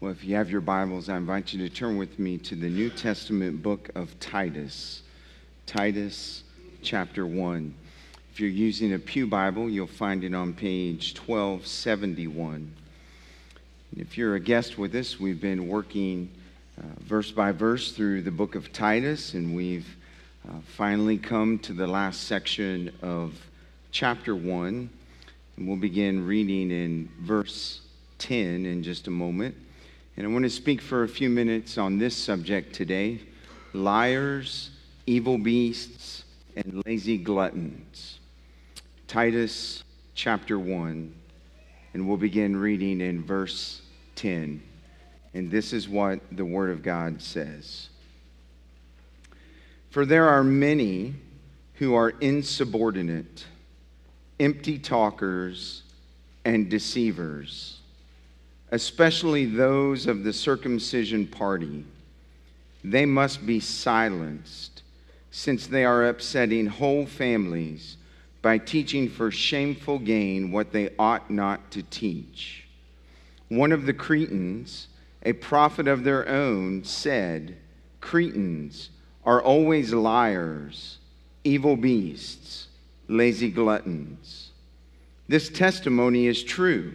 Well, if you have your Bibles, I invite you to turn with me to the New Testament book of Titus. Titus chapter 1. If you're using a Pew Bible, you'll find it on page 1271. And if you're a guest with us, we've been working uh, verse by verse through the book of Titus, and we've uh, finally come to the last section of chapter 1. And we'll begin reading in verse 10 in just a moment. And I want to speak for a few minutes on this subject today liars, evil beasts, and lazy gluttons. Titus chapter 1, and we'll begin reading in verse 10. And this is what the Word of God says For there are many who are insubordinate, empty talkers, and deceivers especially those of the circumcision party. They must be silenced, since they are upsetting whole families by teaching for shameful gain what they ought not to teach. One of the Cretans, a prophet of their own, said, Cretans are always liars, evil beasts, lazy gluttons. This testimony is true.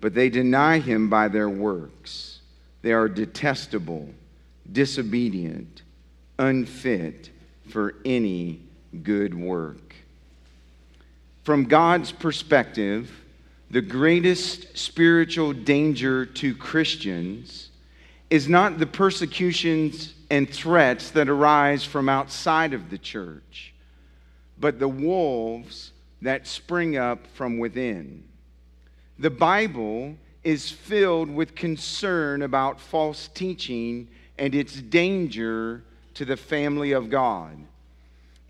but they deny him by their works. They are detestable, disobedient, unfit for any good work. From God's perspective, the greatest spiritual danger to Christians is not the persecutions and threats that arise from outside of the church, but the wolves that spring up from within. The Bible is filled with concern about false teaching and its danger to the family of God.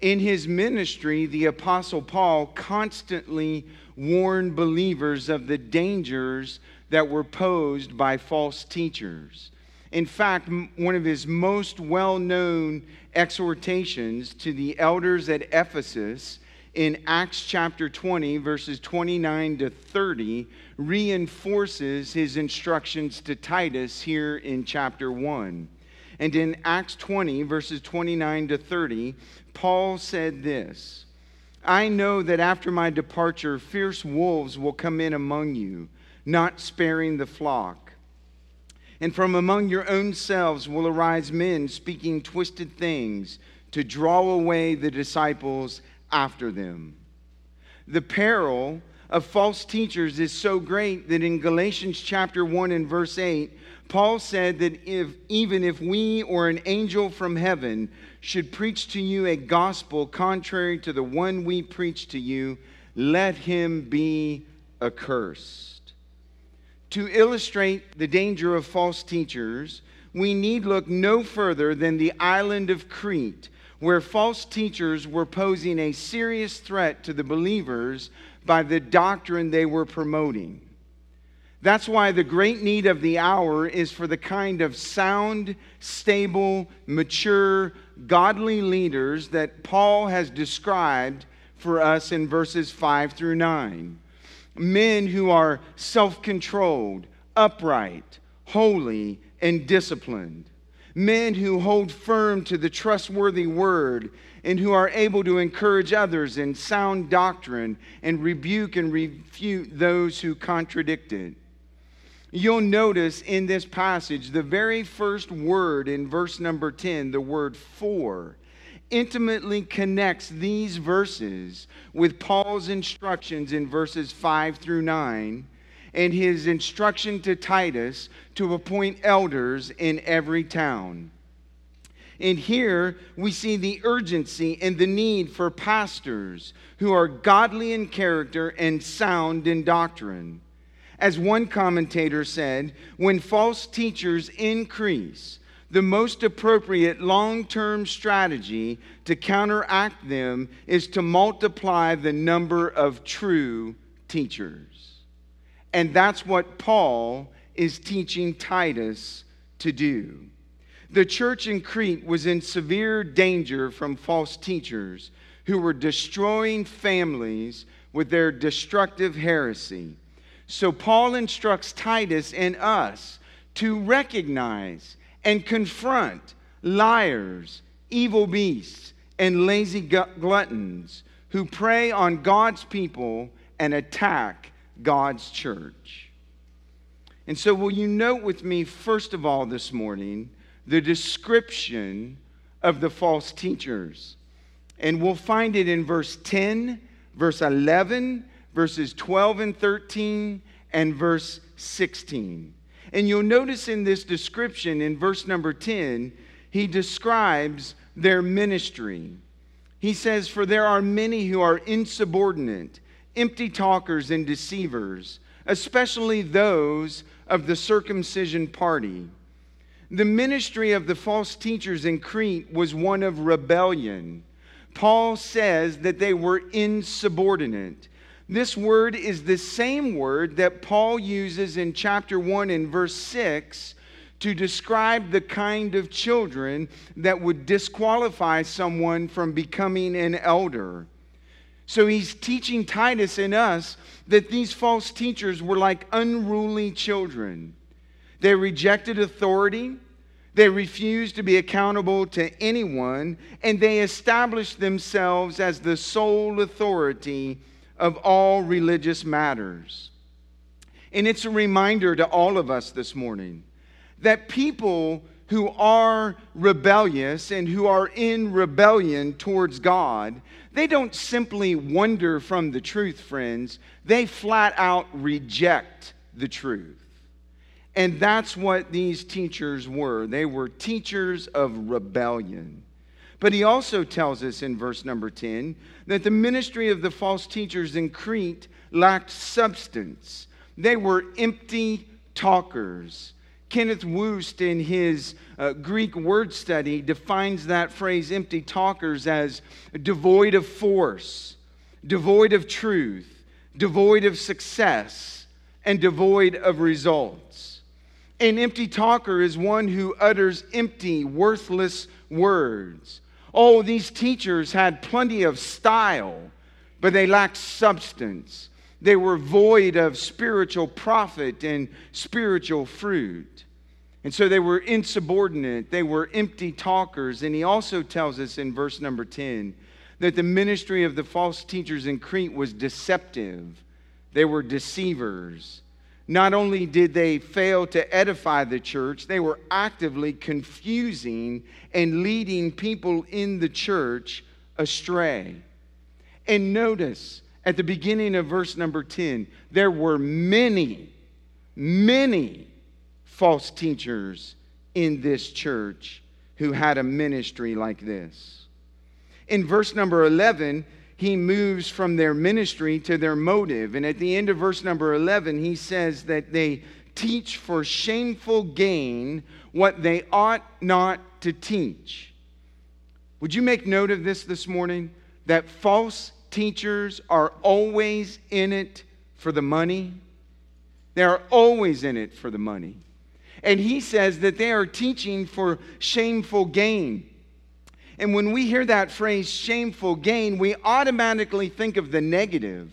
In his ministry, the Apostle Paul constantly warned believers of the dangers that were posed by false teachers. In fact, one of his most well known exhortations to the elders at Ephesus in Acts chapter 20, verses 29 to 30, reinforces his instructions to Titus here in chapter 1. And in Acts 20, verses 29 to 30, Paul said this I know that after my departure, fierce wolves will come in among you, not sparing the flock. And from among your own selves will arise men speaking twisted things to draw away the disciples after them. The peril of false teachers is so great that in Galatians chapter 1 and verse 8, Paul said that if even if we or an angel from heaven should preach to you a gospel contrary to the one we preach to you, let him be accursed. To illustrate the danger of false teachers, we need look no further than the island of Crete where false teachers were posing a serious threat to the believers by the doctrine they were promoting. That's why the great need of the hour is for the kind of sound, stable, mature, godly leaders that Paul has described for us in verses 5 through 9. Men who are self controlled, upright, holy, and disciplined men who hold firm to the trustworthy word and who are able to encourage others in sound doctrine and rebuke and refute those who contradict it. You'll notice in this passage the very first word in verse number 10, the word for, intimately connects these verses with Paul's instructions in verses 5 through 9 and his instruction to Titus to appoint elders in every town. And here we see the urgency and the need for pastors who are godly in character and sound in doctrine. As one commentator said, when false teachers increase, the most appropriate long term strategy to counteract them is to multiply the number of true teachers. And that's what Paul is teaching Titus to do. The church in Crete was in severe danger from false teachers who were destroying families with their destructive heresy. So Paul instructs Titus and us to recognize and confront liars, evil beasts, and lazy gluttons who prey on God's people and attack God's church. And so, will you note with me, first of all, this morning, the description of the false teachers? And we'll find it in verse 10, verse 11, verses 12 and 13, and verse 16. And you'll notice in this description in verse number 10, he describes their ministry. He says, For there are many who are insubordinate, empty talkers, and deceivers, especially those of the circumcision party. The ministry of the false teachers in Crete was one of rebellion. Paul says that they were insubordinate. This word is the same word that Paul uses in chapter 1 and verse 6 to describe the kind of children that would disqualify someone from becoming an elder. So he's teaching Titus and us that these false teachers were like unruly children. They rejected authority, they refused to be accountable to anyone, and they established themselves as the sole authority of all religious matters. And it's a reminder to all of us this morning that people who are rebellious and who are in rebellion towards God, they don't simply wander from the truth, friends. They flat out reject the truth. And that's what these teachers were. They were teachers of rebellion. But he also tells us in verse number 10 that the ministry of the false teachers in Crete lacked substance. They were empty talkers. Kenneth Wuest, in his uh, Greek word study, defines that phrase empty talkers as devoid of force, devoid of truth, devoid of success, and devoid of results. An empty talker is one who utters empty, worthless words. Oh, these teachers had plenty of style, but they lacked substance. They were void of spiritual profit and spiritual fruit. And so they were insubordinate. They were empty talkers. And he also tells us in verse number 10 that the ministry of the false teachers in Crete was deceptive, they were deceivers. Not only did they fail to edify the church, they were actively confusing and leading people in the church astray. And notice at the beginning of verse number 10, there were many, many false teachers in this church who had a ministry like this. In verse number 11, he moves from their ministry to their motive. And at the end of verse number 11, he says that they teach for shameful gain what they ought not to teach. Would you make note of this this morning? That false teachers are always in it for the money. They are always in it for the money. And he says that they are teaching for shameful gain. And when we hear that phrase, shameful gain, we automatically think of the negative.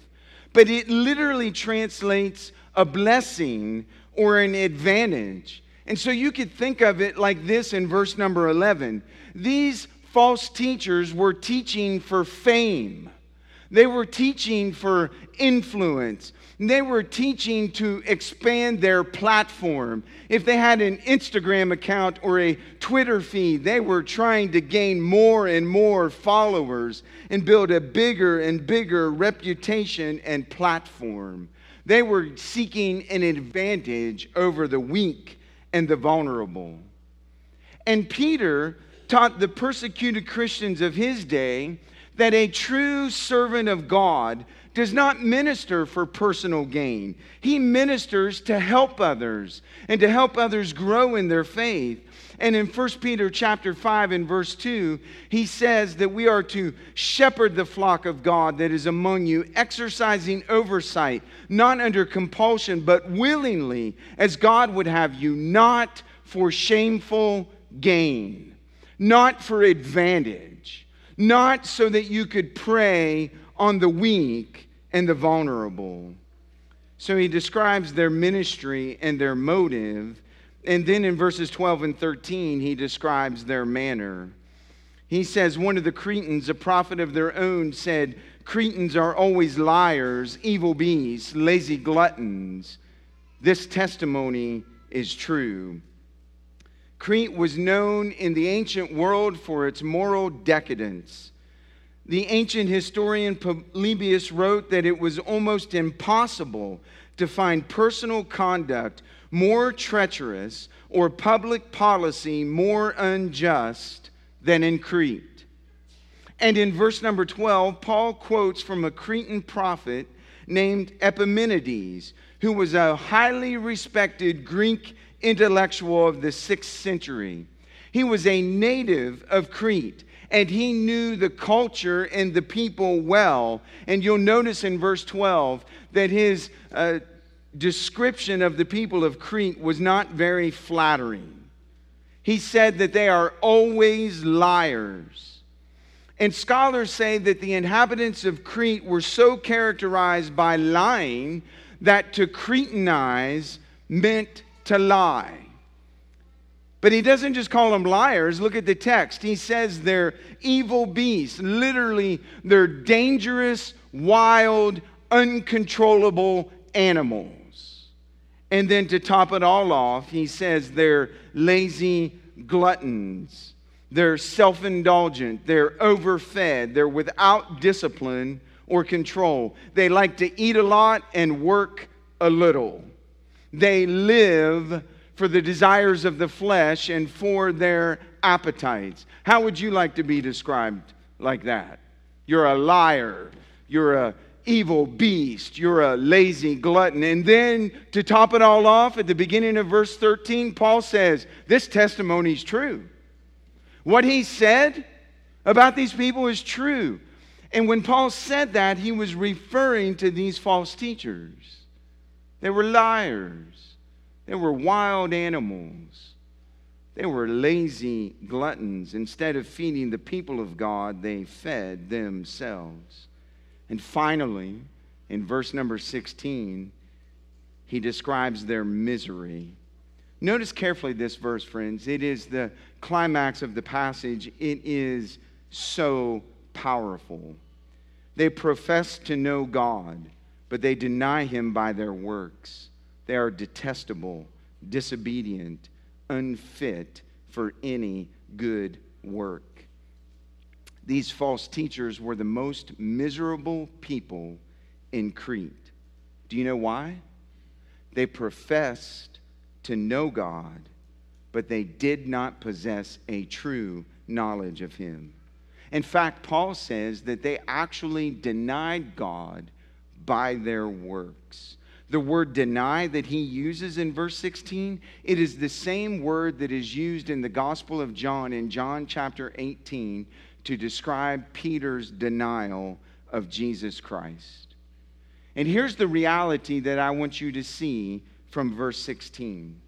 But it literally translates a blessing or an advantage. And so you could think of it like this in verse number 11. These false teachers were teaching for fame. They were teaching for influence. They were teaching to expand their platform. If they had an Instagram account or a Twitter feed, they were trying to gain more and more followers and build a bigger and bigger reputation and platform. They were seeking an advantage over the weak and the vulnerable. And Peter taught the persecuted Christians of his day that a true servant of God does not minister for personal gain. He ministers to help others and to help others grow in their faith. And in 1 Peter chapter 5 and verse 2, he says that we are to shepherd the flock of God that is among you, exercising oversight, not under compulsion, but willingly, as God would have you, not for shameful gain, not for advantage, not so that you could prey on the weak and the vulnerable. So he describes their ministry and their motive and then in verses 12 and 13, he describes their manner. He says, One of the Cretans, a prophet of their own, said, Cretans are always liars, evil beasts, lazy gluttons. This testimony is true. Crete was known in the ancient world for its moral decadence. The ancient historian Polybius wrote that it was almost impossible to find personal conduct more treacherous or public policy more unjust than in Crete. And in verse number 12, Paul quotes from a Cretan prophet named Epimenides, who was a highly respected Greek intellectual of the sixth century. He was a native of Crete and he knew the culture and the people well. And you'll notice in verse 12 that his uh, description of the people of Crete was not very flattering. He said that they are always liars. And scholars say that the inhabitants of Crete were so characterized by lying that to Cretanize meant to lie. But he doesn't just call them liars. Look at the text. He says they're evil beasts. Literally, they're dangerous, wild, uncontrollable animals. And then to top it all off, he says they're lazy gluttons. They're self indulgent. They're overfed. They're without discipline or control. They like to eat a lot and work a little. They live for the desires of the flesh and for their appetites. How would you like to be described like that? You're a liar. You're a evil beast. You're a lazy glutton. And then to top it all off, at the beginning of verse 13, Paul says, This testimony is true. What he said about these people is true. And when Paul said that, he was referring to these false teachers. They were liars, they were wild animals. They were lazy gluttons. Instead of feeding the people of God, they fed themselves. And finally, in verse number 16, he describes their misery. Notice carefully this verse, friends. It is the climax of the passage. It is so powerful. They profess to know God, but they deny him by their works. They are detestable, disobedient, unfit for any good work. These false teachers were the most miserable people in Crete. Do you know why? They professed to know God, but they did not possess a true knowledge of Him. In fact, Paul says that they actually denied God by their works. The word deny that he uses in verse 16, it is the same word that is used in the Gospel of John in John chapter 18 to describe Peter's denial of Jesus Christ. And here's the reality that I want you to see from verse 16.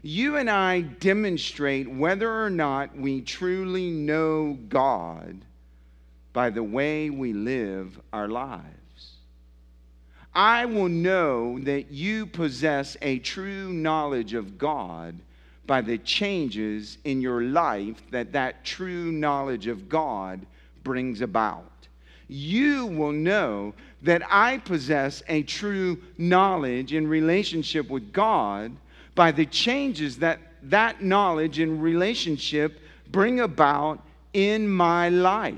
You and I demonstrate whether or not we truly know God by the way we live our lives. I will know that you possess a true knowledge of God by the changes in your life that that true knowledge of God brings about. You will know that I possess a true knowledge in relationship with God by the changes that that knowledge and relationship bring about in my life.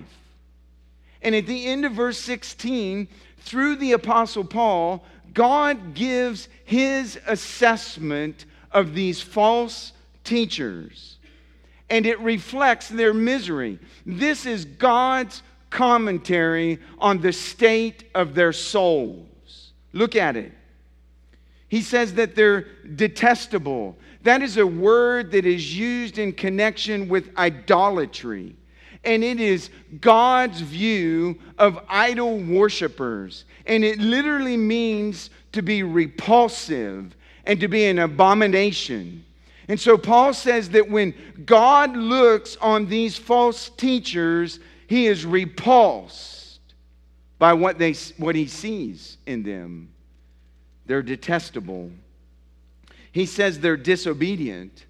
And at the end of verse 16, through the Apostle Paul, God gives his assessment of these false teachers, and it reflects their misery. This is God's commentary on the state of their souls. Look at it. He says that they're detestable. That is a word that is used in connection with idolatry. And it is God's view of idol worshippers. And it literally means to be repulsive and to be an abomination. And so Paul says that when God looks on these false teachers, he is repulsed by what, they, what he sees in them. They're detestable. He says they're disobedient.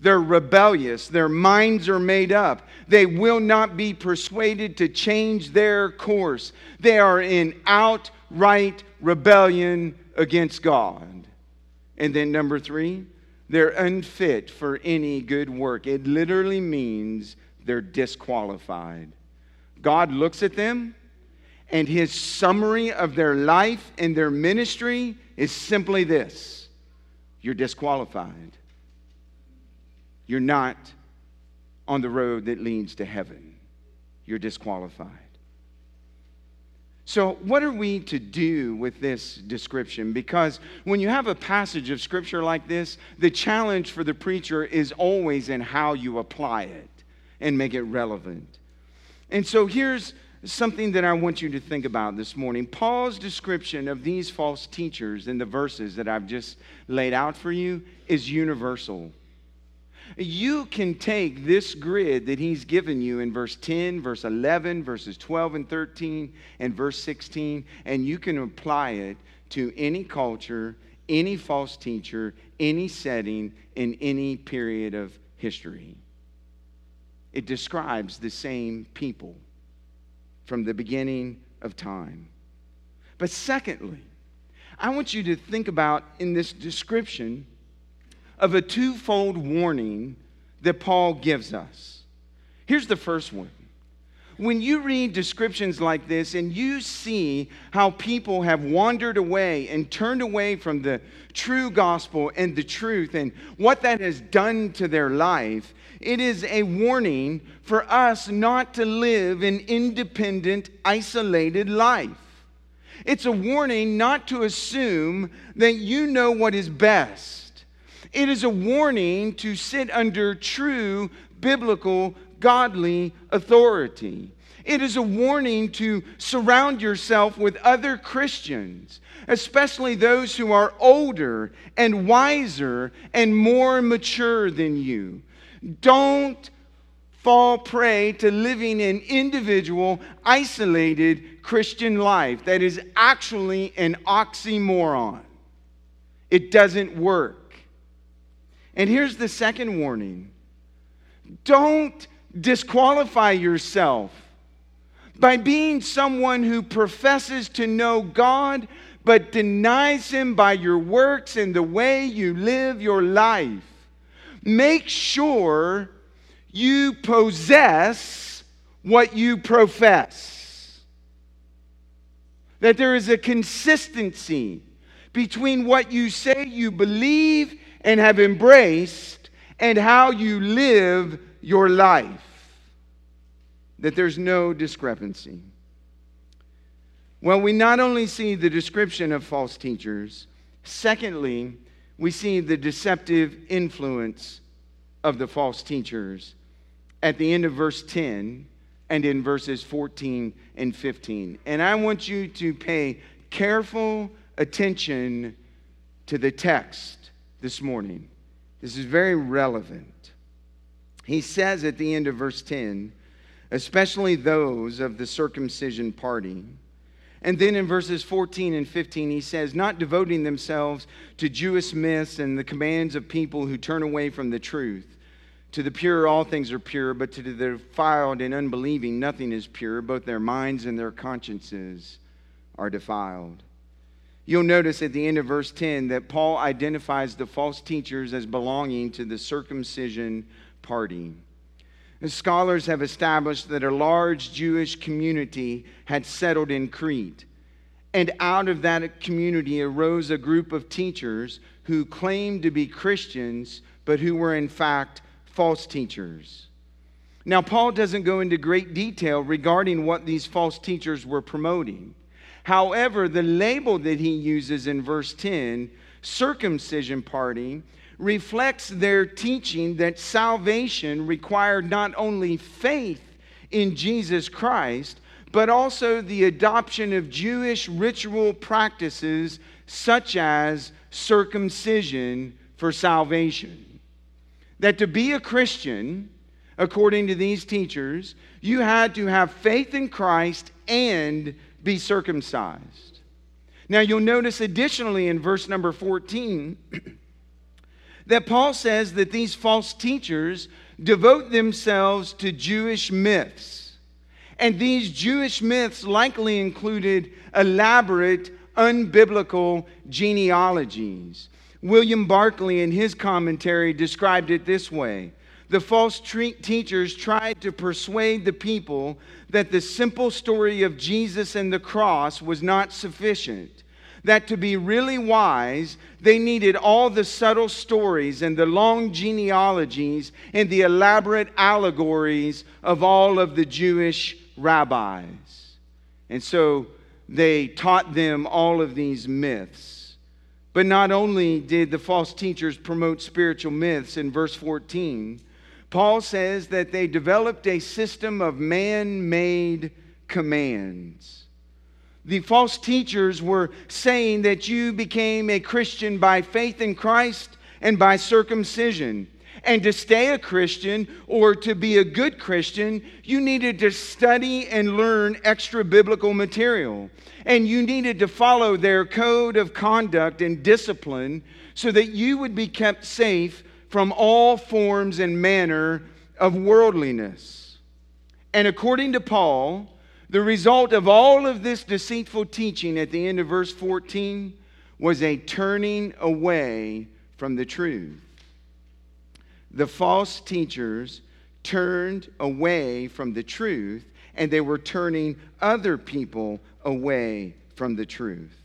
They're rebellious. Their minds are made up. They will not be persuaded to change their course. They are in outright rebellion against God. And then, number three, they're unfit for any good work. It literally means they're disqualified. God looks at them and his summary of their life and their ministry is simply this you're disqualified. You're not on the road that leads to heaven. You're disqualified. So, what are we to do with this description? Because when you have a passage of scripture like this, the challenge for the preacher is always in how you apply it and make it relevant. And so, here's something that I want you to think about this morning. Paul's description of these false teachers in the verses that I've just laid out for you is universal. You can take this grid that he's given you in verse 10, verse 11, verses 12 and 13, and verse 16, and you can apply it to any culture, any false teacher, any setting, in any period of history. It describes the same people from the beginning of time. But secondly, I want you to think about in this description of a twofold warning that Paul gives us. Here's the first one. When you read descriptions like this and you see how people have wandered away and turned away from the true gospel and the truth and what that has done to their life, it is a warning for us not to live an independent, isolated life. It's a warning not to assume that you know what is best. It is a warning to sit under true biblical, godly authority. It is a warning to surround yourself with other Christians, especially those who are older and wiser and more mature than you. Don't fall prey to living an individual, isolated Christian life that is actually an oxymoron. It doesn't work. And here's the second warning don't disqualify yourself by being someone who professes to know God but denies Him by your works and the way you live your life make sure you possess what you profess. That there is a consistency between what you say you believe and have embraced and how you live your life. That there's no discrepancy. Well, we not only see the description of false teachers, secondly, we see the deceptive influence of the false teachers at the end of verse 10 and in verses 14 and 15. And I want you to pay careful attention to the text this morning. This is very relevant. He says at the end of verse 10, especially those of the circumcision party and then in verses 14 and 15, he says, Not devoting themselves to Jewish myths and the commands of people who turn away from the truth. To the pure, all things are pure, but to the defiled and unbelieving, nothing is pure. Both their minds and their consciences are defiled. You'll notice at the end of verse 10 that Paul identifies the false teachers as belonging to the circumcision party. And scholars have established that a large Jewish community had settled in Crete. And out of that community arose a group of teachers who claimed to be Christians, but who were in fact false teachers. Now, Paul doesn't go into great detail regarding what these false teachers were promoting. However, the label that he uses in verse 10, circumcision party, reflects their teaching that salvation required not only faith in Jesus Christ, but also the adoption of Jewish ritual practices such as circumcision for salvation. That to be a Christian, according to these teachers, you had to have faith in Christ and be circumcised. Now, you'll notice additionally in verse number 14 that Paul says that these false teachers devote themselves to Jewish myths. And these Jewish myths likely included elaborate, unbiblical genealogies. William Barclay, in his commentary, described it this way the false tre- teachers tried to persuade the people that the simple story of Jesus and the cross was not sufficient. That to be really wise, they needed all the subtle stories and the long genealogies and the elaborate allegories of all of the Jewish rabbis. And so they taught them all of these myths. But not only did the false teachers promote spiritual myths in verse 14, Paul says that they developed a system of man made commands. The false teachers were saying that you became a Christian by faith in Christ and by circumcision. And to stay a Christian or to be a good Christian, you needed to study and learn extra biblical material. And you needed to follow their code of conduct and discipline so that you would be kept safe from all forms and manner of worldliness. And according to Paul, the result of all of this deceitful teaching at the end of verse 14 was a turning away from the truth. The false teachers turned away from the truth, and they were turning other people away from the truth.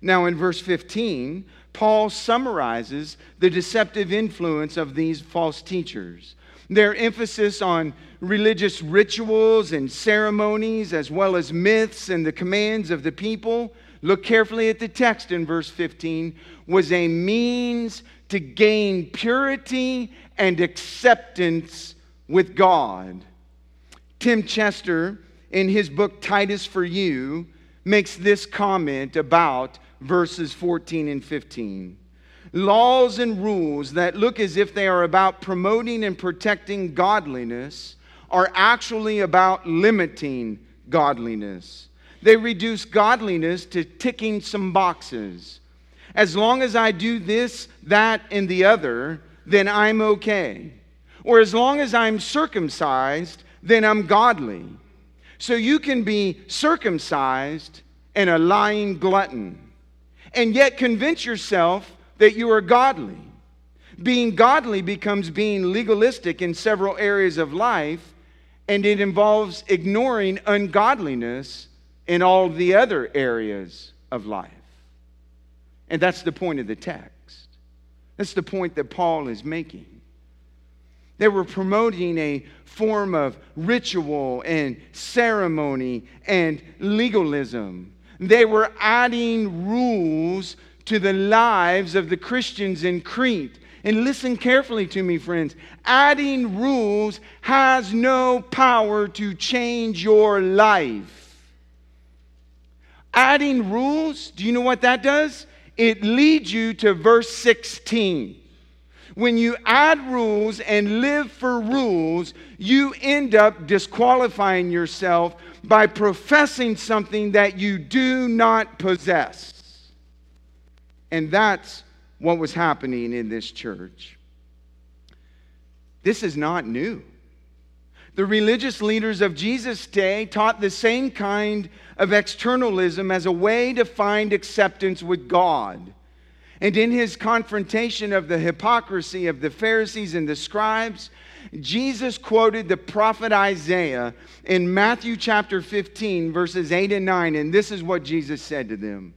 Now, in verse 15, Paul summarizes the deceptive influence of these false teachers. Their emphasis on religious rituals and ceremonies, as well as myths and the commands of the people, look carefully at the text in verse 15, was a means to gain purity and acceptance with God. Tim Chester, in his book Titus for You, makes this comment about verses 14 and 15. Laws and rules that look as if they are about promoting and protecting godliness are actually about limiting godliness. They reduce godliness to ticking some boxes. As long as I do this, that, and the other, then I'm okay. Or as long as I'm circumcised, then I'm godly. So you can be circumcised and a lying glutton and yet convince yourself that you are godly. Being godly becomes being legalistic in several areas of life, and it involves ignoring ungodliness in all the other areas of life. And that's the point of the text. That's the point that Paul is making. They were promoting a form of ritual and ceremony and legalism they were adding rules to the lives of the Christians in Crete. And listen carefully to me, friends. Adding rules has no power to change your life. Adding rules, do you know what that does? It leads you to verse 16. When you add rules and live for rules, you end up disqualifying yourself by professing something that you do not possess. And that's what was happening in this church. This is not new. The religious leaders of Jesus' day taught the same kind of externalism as a way to find acceptance with God. And in his confrontation of the hypocrisy of the Pharisees and the scribes, Jesus quoted the prophet Isaiah in Matthew chapter 15, verses 8 and 9, and this is what Jesus said to them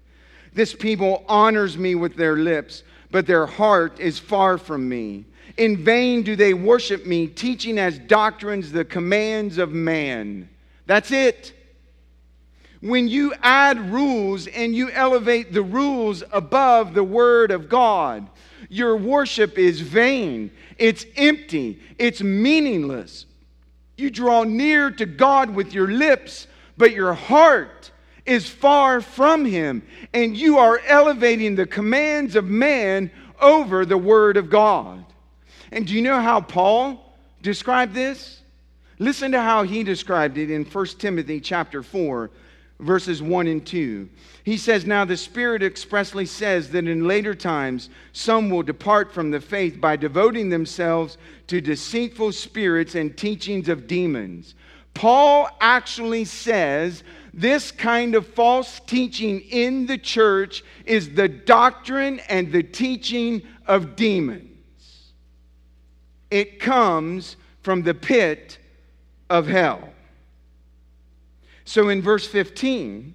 This people honors me with their lips, but their heart is far from me. In vain do they worship me, teaching as doctrines the commands of man. That's it. When you add rules and you elevate the rules above the Word of God, your worship is vain, it's empty, it's meaningless. You draw near to God with your lips, but your heart is far from Him, and you are elevating the commands of man over the Word of God. And do you know how Paul described this? Listen to how he described it in 1 Timothy chapter 4 verses 1 and 2. He says, Now the Spirit expressly says that in later times some will depart from the faith by devoting themselves to deceitful spirits and teachings of demons. Paul actually says this kind of false teaching in the church is the doctrine and the teaching of demons it comes from the pit of hell. So in verse 15,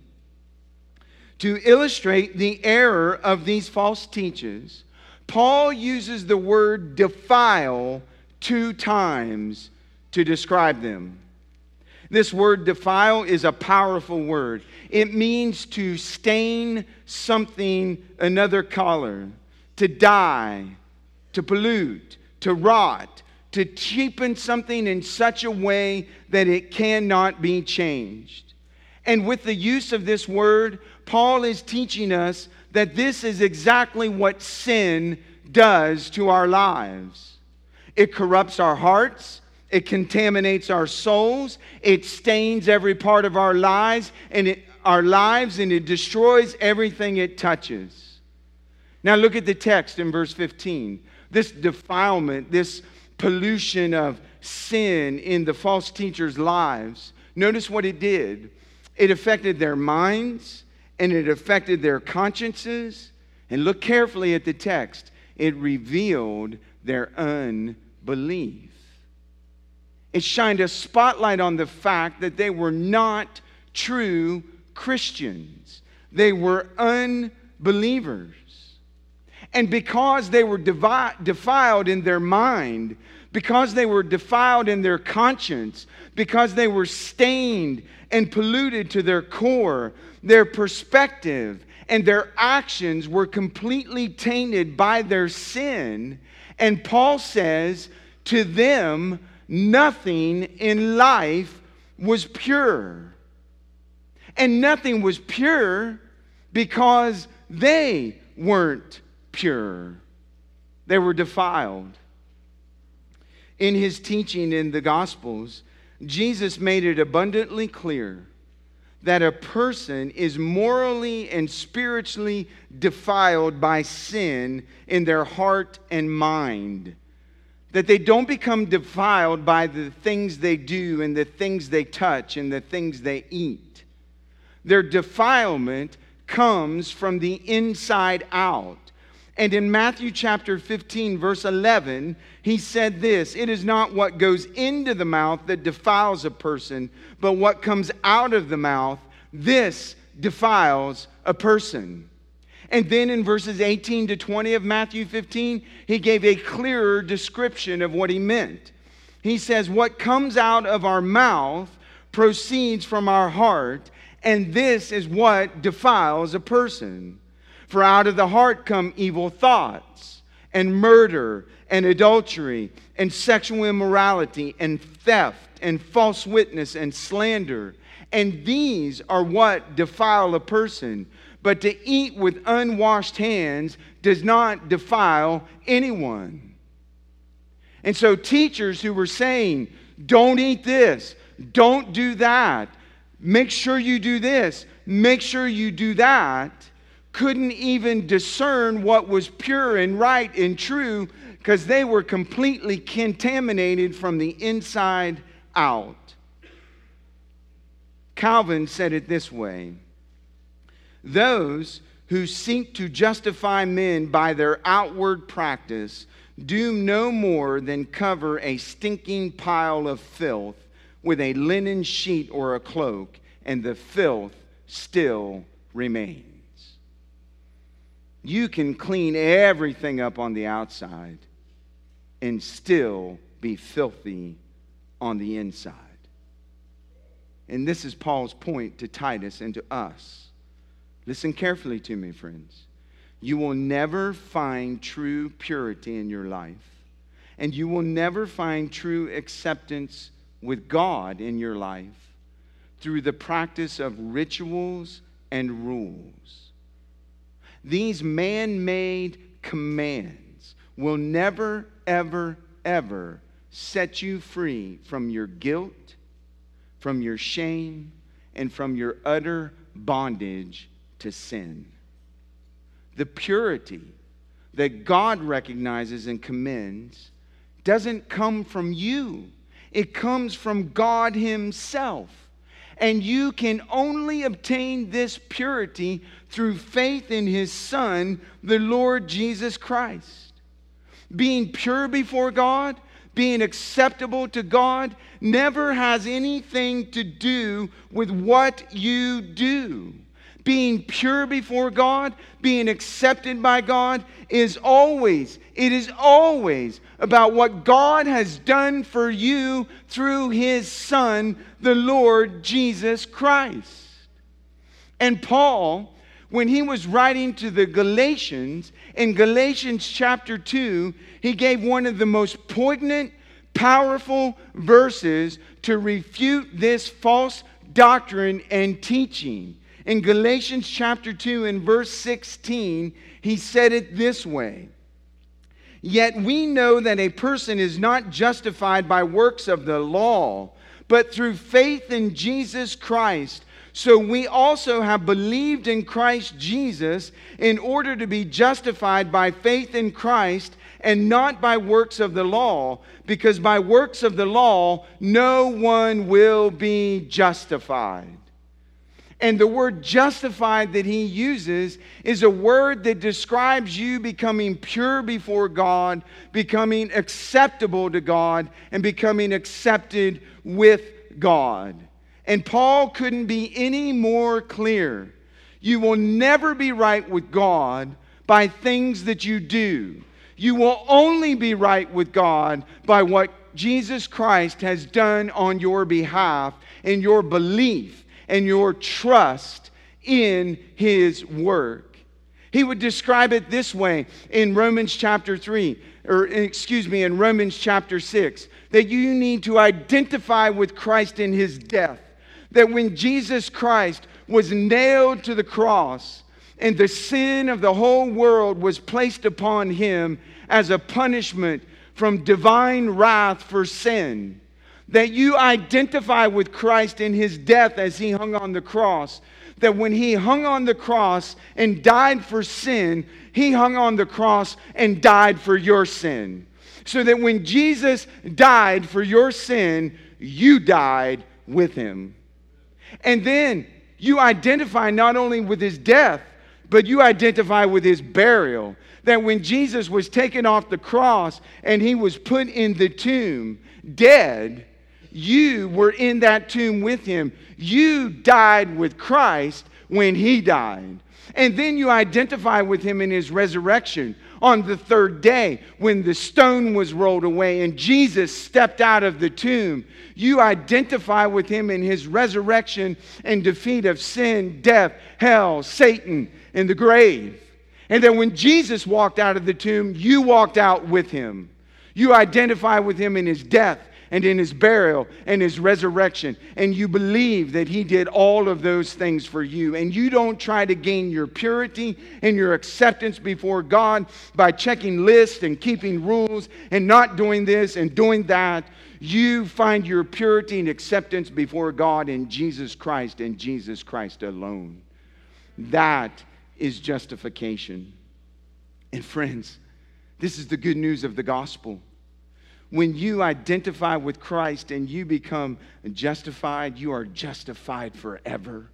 to illustrate the error of these false teachers, Paul uses the word defile two times to describe them. This word defile is a powerful word. It means to stain something another color, to dye, to pollute, to rot, to cheapen something in such a way that it cannot be changed. And with the use of this word, Paul is teaching us that this is exactly what sin does to our lives. It corrupts our hearts, it contaminates our souls, it stains every part of our lives and it, our lives and it destroys everything it touches. Now look at the text in verse 15 this defilement, this pollution of sin in the false teachers' lives, notice what it did. It affected their minds and it affected their consciences. And look carefully at the text, it revealed their unbelief. It shined a spotlight on the fact that they were not true Christians, they were unbelievers. And because they were devi- defiled in their mind, because they were defiled in their conscience, because they were stained and polluted to their core, their perspective and their actions were completely tainted by their sin. And Paul says, to them, nothing in life was pure. And nothing was pure because they weren't pure, they were defiled. In his teaching in the Gospels, Jesus made it abundantly clear that a person is morally and spiritually defiled by sin in their heart and mind. That they don't become defiled by the things they do and the things they touch and the things they eat. Their defilement comes from the inside out. And in Matthew chapter 15, verse 11, he said this It is not what goes into the mouth that defiles a person, but what comes out of the mouth, this defiles a person. And then in verses 18 to 20 of Matthew 15, he gave a clearer description of what he meant. He says, What comes out of our mouth proceeds from our heart, and this is what defiles a person. For out of the heart come evil thoughts, and murder, and adultery, and sexual immorality, and theft, and false witness, and slander. And these are what defile a person. But to eat with unwashed hands does not defile anyone. And so, teachers who were saying, don't eat this, don't do that, make sure you do this, make sure you do that, couldn't even discern what was pure and right and true because they were completely contaminated from the inside out. Calvin said it this way Those who seek to justify men by their outward practice do no more than cover a stinking pile of filth with a linen sheet or a cloak, and the filth still remains. You can clean everything up on the outside, and still be filthy on the inside. And this is Paul's point to Titus and to us. Listen carefully to me, friends. You will never find true purity in your life, and you will never find true acceptance with God in your life through the practice of rituals and rules. These man made commands will never, ever, ever set you free from your guilt, from your shame, and from your utter bondage to sin. The purity that God recognizes and commends doesn't come from you, it comes from God Himself. And you can only obtain this purity through faith in His Son, the Lord Jesus Christ. Being pure before God being acceptable to God never has anything to do with what you do. Being pure before God, being accepted by God is always, it is always about what God has done for you through His Son, the Lord Jesus Christ. And Paul, when he was writing to the Galatians, in Galatians chapter 2, he gave one of the most poignant, powerful verses to refute this false doctrine and teaching. In Galatians chapter 2 and verse 16, he said it this way Yet we know that a person is not justified by works of the law, but through faith in Jesus Christ. So we also have believed in Christ Jesus in order to be justified by faith in Christ and not by works of the law, because by works of the law no one will be justified. And the word justified that he uses is a word that describes you becoming pure before God, becoming acceptable to God, and becoming accepted with God. And Paul couldn't be any more clear. You will never be right with God by things that you do. You will only be right with God by what Jesus Christ has done on your behalf and your belief and your trust in his work. He would describe it this way in Romans chapter 3, or excuse me, in Romans chapter 6, that you need to identify with Christ in his death that when Jesus Christ was nailed to the cross and the sin of the whole world was placed upon him as a punishment from divine wrath for sin, that you identify with Christ in his death as he hung on the cross. That when he hung on the cross and died for sin, he hung on the cross and died for your sin. So that when Jesus died for your sin, you died with him. And then you identify not only with his death, but you identify with his burial. That when Jesus was taken off the cross and he was put in the tomb, dead, you were in that tomb with him. You died with Christ when he died. And then you identify with him in his resurrection on the third day when the stone was rolled away and Jesus stepped out of the tomb. You identify with him in his resurrection and defeat of sin, death, hell, Satan, and the grave. And then when Jesus walked out of the tomb, you walked out with him. You identify with him in his death and in his burial and his resurrection. And you believe that he did all of those things for you. And you don't try to gain your purity and your acceptance before God by checking lists and keeping rules and not doing this and doing that. You find your purity and acceptance before God in Jesus Christ and Jesus Christ alone. That is justification. And friends, this is the good news of the gospel when you identify with Christ and you become justified, you are justified forever.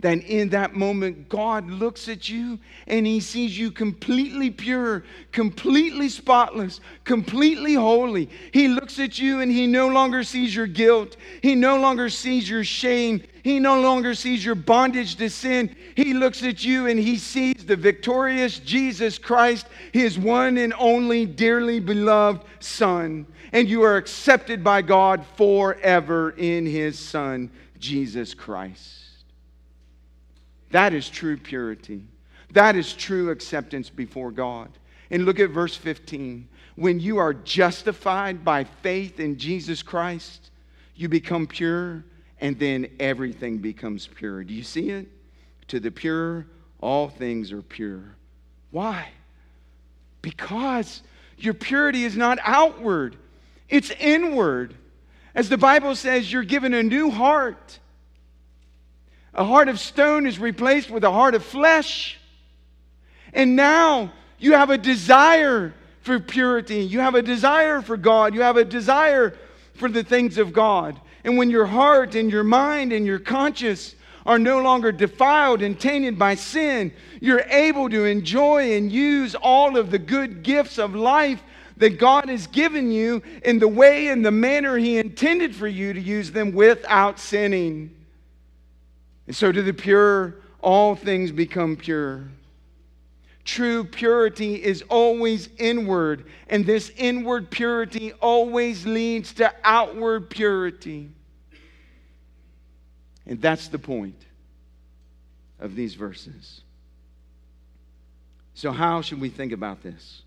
Then in that moment, God looks at you and He sees you completely pure, completely spotless, completely holy. He looks at you and He no longer sees your guilt. He no longer sees your shame. He no longer sees your bondage to sin. He looks at you and he sees the victorious Jesus Christ, his one and only dearly beloved Son. And you are accepted by God forever in his Son, Jesus Christ. That is true purity. That is true acceptance before God. And look at verse 15. When you are justified by faith in Jesus Christ, you become pure and then everything becomes pure. Do you see it? To the pure, all things are pure. Why? Because your purity is not outward, it's inward. As the Bible says, you're given a new heart. A heart of stone is replaced with a heart of flesh. And now you have a desire for purity. You have a desire for God. You have a desire for the things of God. And when your heart and your mind and your conscience are no longer defiled and tainted by sin, you're able to enjoy and use all of the good gifts of life that God has given you in the way and the manner He intended for you to use them without sinning. And so, to the pure, all things become pure. True purity is always inward, and this inward purity always leads to outward purity. And that's the point of these verses. So, how should we think about this?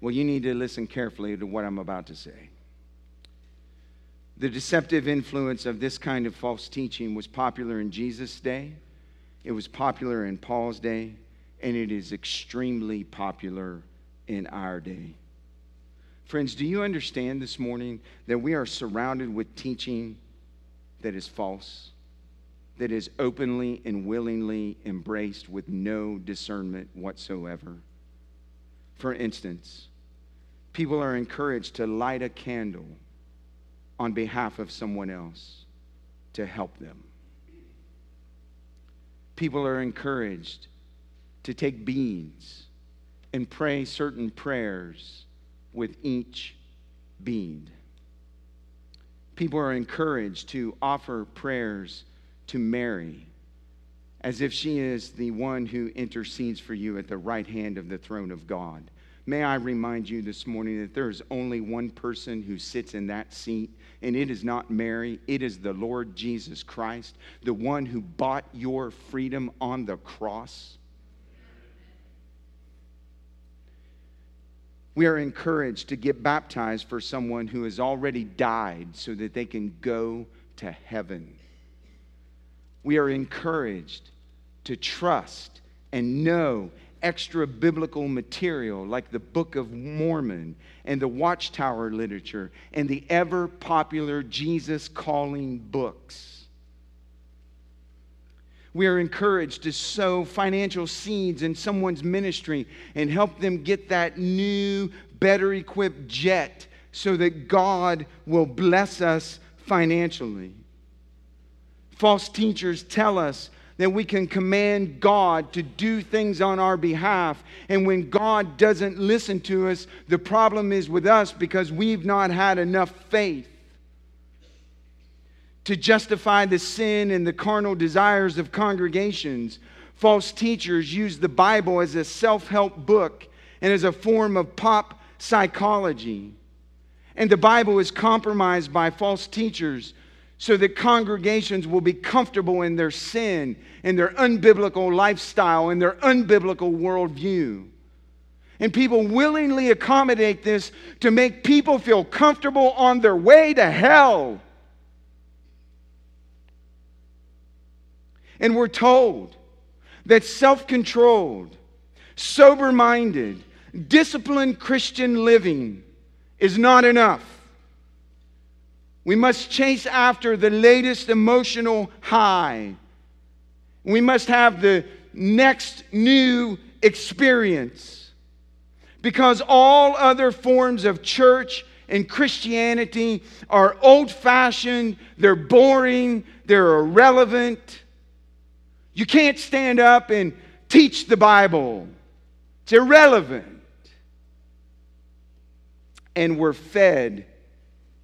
Well, you need to listen carefully to what I'm about to say. The deceptive influence of this kind of false teaching was popular in Jesus' day, it was popular in Paul's day, and it is extremely popular in our day. Friends, do you understand this morning that we are surrounded with teaching that is false, that is openly and willingly embraced with no discernment whatsoever? For instance, people are encouraged to light a candle on behalf of someone else to help them. People are encouraged to take beans and pray certain prayers with each bead. People are encouraged to offer prayers to Mary as if she is the one who intercedes for you at the right hand of the throne of God. May I remind you this morning that there is only one person who sits in that seat, and it is not Mary, it is the Lord Jesus Christ, the one who bought your freedom on the cross. we are encouraged to get baptized for someone who has already died so that they can go to heaven. We are encouraged to trust and know extra biblical material like the Book of Mormon and the Watchtower literature and the ever popular Jesus calling books we are encouraged to sow financial seeds in someone's ministry and help them get that new, better equipped jet so that God will bless us financially. False teachers tell us that we can command God to do things on our behalf. And when God doesn't listen to us, the problem is with us because we've not had enough faith to justify the sin and the carnal desires of congregations. False teachers use the Bible as a self help book and as a form of pop psychology. And the Bible is compromised by false teachers so that congregations will be comfortable in their sin, in their unbiblical lifestyle, in their unbiblical worldview. And people willingly accommodate this to make people feel comfortable on their way to hell. And we're told that self controlled, sober minded, disciplined Christian living is not enough. We must chase after the latest emotional high. We must have the next new experience. Because all other forms of church and Christianity are old fashioned, they're boring, they're irrelevant. You can't stand up and teach the Bible, it's irrelevant. And we're fed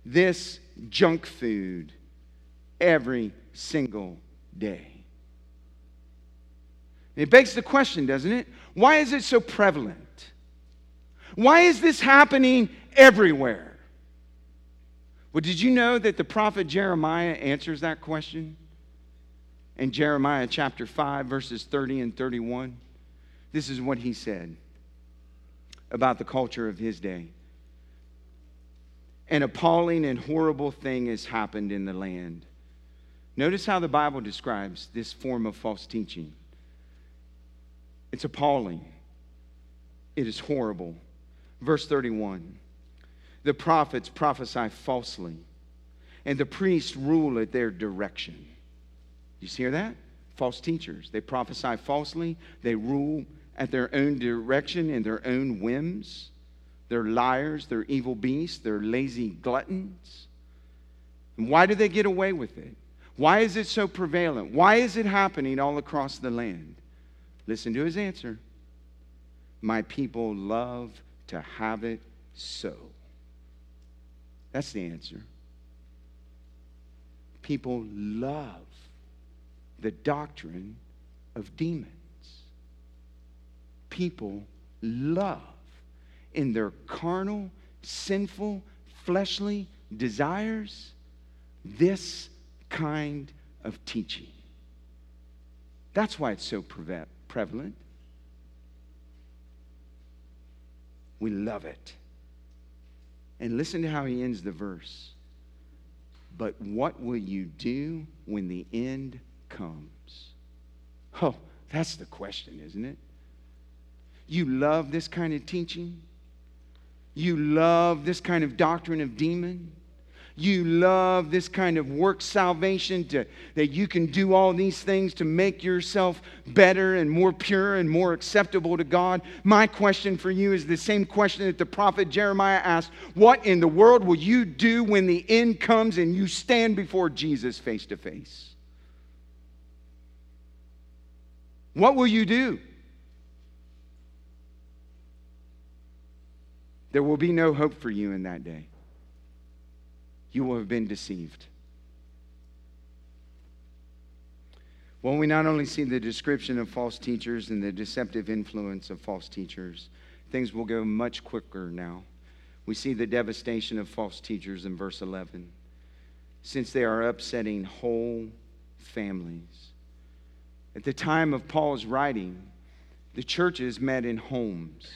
this junk food every single day. It begs the question, doesn't it? Why is it so prevalent? Why is this happening everywhere? Well, did you know that the prophet Jeremiah answers that question? In Jeremiah chapter 5, verses 30 and 31, this is what he said about the culture of his day. An appalling and horrible thing has happened in the land. Notice how the Bible describes this form of false teaching. It's appalling. It is horrible. Verse 31 The prophets prophesy falsely, and the priests rule at their direction. You hear that? False teachers. They prophesy falsely, they rule at their own direction and their own whims. They're liars, they're evil beasts, they're lazy gluttons. And why do they get away with it? Why is it so prevalent? Why is it happening all across the land? Listen to his answer. My people love to have it so. That's the answer. People love the doctrine of demons. People love in their carnal, sinful, fleshly desires this kind of teaching. That's why it's so prevalent. We love it. And listen to how he ends the verse. But what will you do when the end comes? Oh, that's the question, isn't it? You love this kind of teaching? You love this kind of doctrine of demon? You love this kind of work salvation to, that you can do all these things to make yourself better and more pure and more acceptable to God. My question for you is the same question that the prophet Jeremiah asked What in the world will you do when the end comes and you stand before Jesus face to face? What will you do? There will be no hope for you in that day. You will have been deceived. Well, we not only see the description of false teachers and the deceptive influence of false teachers, things will go much quicker now. We see the devastation of false teachers in verse 11. Since they are upsetting whole families. At the time of Paul's writing, the churches met in homes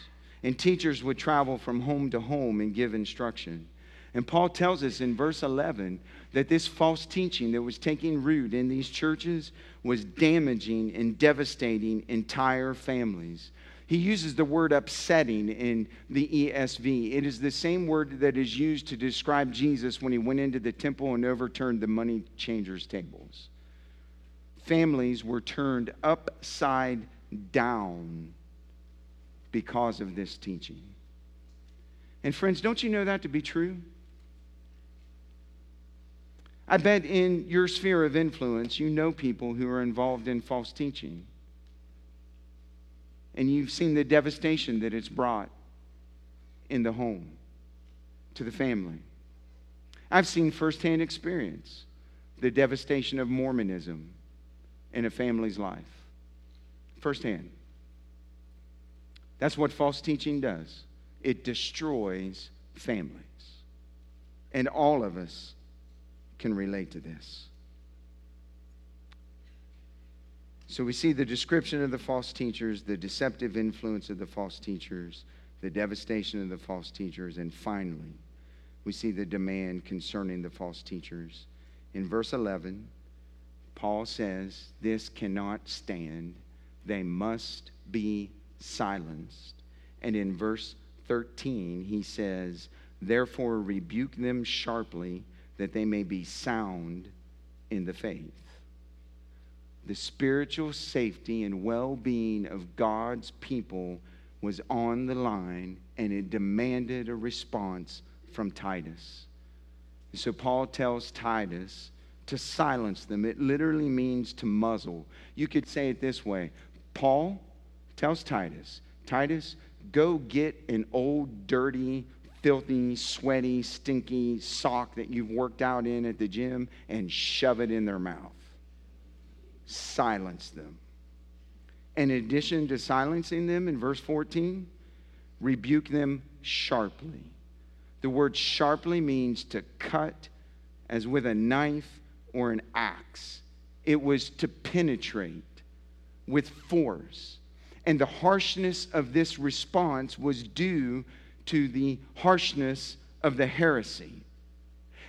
and teachers would travel from home to home and give instruction. And Paul tells us in verse 11 that this false teaching that was taking root in these churches was damaging and devastating entire families. He uses the word upsetting in the ESV. It is the same word that is used to describe Jesus when he went into the temple and overturned the money changers' tables. Families were turned upside down because of this teaching. And friends, don't you know that to be true? I bet in your sphere of influence, you know people who are involved in false teaching. And you've seen the devastation that it's brought in the home, to the family. I've seen firsthand experience the devastation of Mormonism in a family's life. Firsthand. That's what false teaching does it destroys families. And all of us can relate to this. So we see the description of the false teachers, the deceptive influence of the false teachers, the devastation of the false teachers, and finally, we see the demand concerning the false teachers. In verse 11, Paul says, This cannot stand. They must be silenced. And in verse 13, he says, Therefore rebuke them sharply, that they may be sound in the faith. The spiritual safety and well being of God's people was on the line, and it demanded a response from Titus. So Paul tells Titus to silence them. It literally means to muzzle. You could say it this way Paul, tells Titus, Titus, go get an old, dirty, filthy, sweaty, stinky sock that you've worked out in at the gym and shove it in their mouth. silence them. In addition to silencing them in verse 14, rebuke them sharply. The word sharply means to cut as with a knife or an axe. It was to penetrate with force. And the harshness of this response was due to the harshness of the heresy.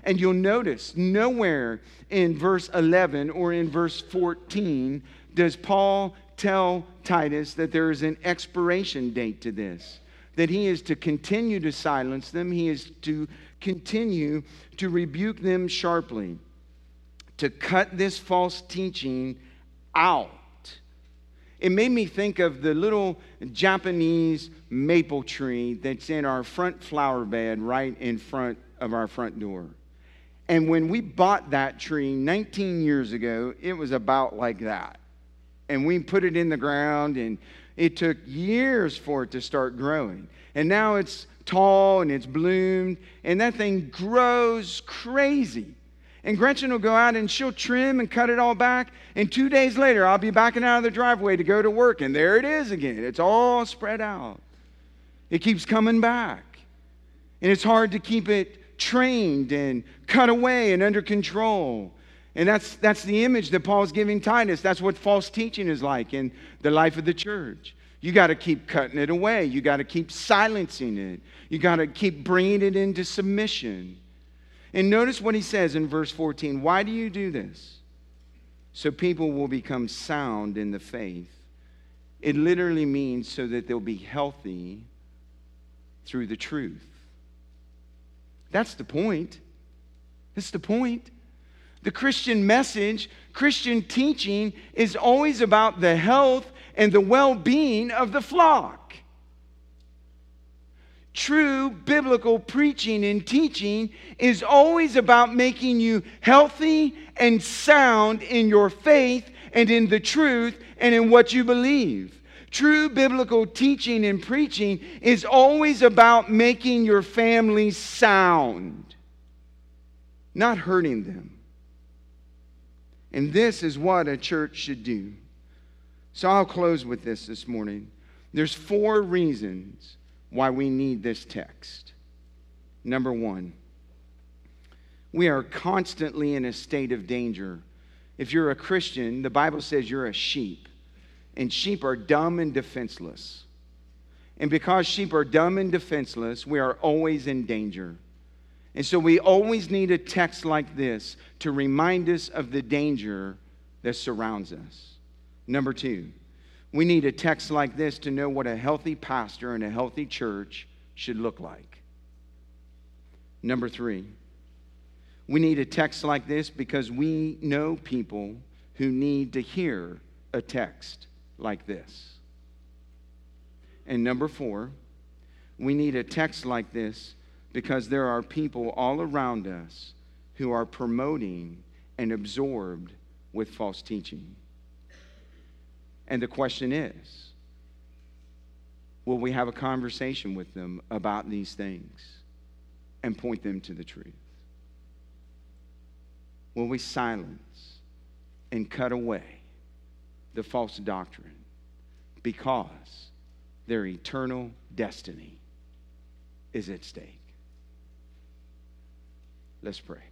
And you'll notice nowhere in verse 11 or in verse 14 does Paul tell Titus that there is an expiration date to this, that he is to continue to silence them, he is to continue to rebuke them sharply, to cut this false teaching out. It made me think of the little Japanese maple tree that's in our front flower bed right in front of our front door. And when we bought that tree 19 years ago, it was about like that. And we put it in the ground, and it took years for it to start growing. And now it's tall and it's bloomed, and that thing grows crazy. And Gretchen will go out and she'll trim and cut it all back. And two days later, I'll be backing out of the driveway to go to work, and there it is again. It's all spread out. It keeps coming back. And it's hard to keep it trained and cut away and under control. And that's, that's the image that Paul's giving Titus. That's what false teaching is like in the life of the church. You got to keep cutting it away. You got to keep silencing it. You got to keep bringing it into submission. And notice what he says in verse 14. Why do you do this? So people will become sound in the faith. It literally means so that they'll be healthy through the truth. That's the point. That's the point. The Christian message, Christian teaching is always about the health and the well being of the flock. True biblical preaching and teaching is always about making you healthy and sound in your faith and in the truth and in what you believe. True biblical teaching and preaching is always about making your family sound, not hurting them. And this is what a church should do. So I'll close with this this morning. There's four reasons why we need this text. Number one, we are constantly in a state of danger. If you're a Christian, the Bible says you're a sheep and sheep are dumb and defenseless. And because sheep are dumb and defenseless, we are always in danger. And so we always need a text like this to remind us of the danger that surrounds us. Number two, we need a text like this to know what a healthy pastor and a healthy church should look like. Number three, we need a text like this because we know people who need to hear a text like this. And number four, we need a text like this because there are people all around us who are promoting and absorbed with false teaching. And the question is will we have a conversation with them about these things and point them to the truth? Will we silence and cut away the false doctrine because their eternal destiny is at stake. Let's pray.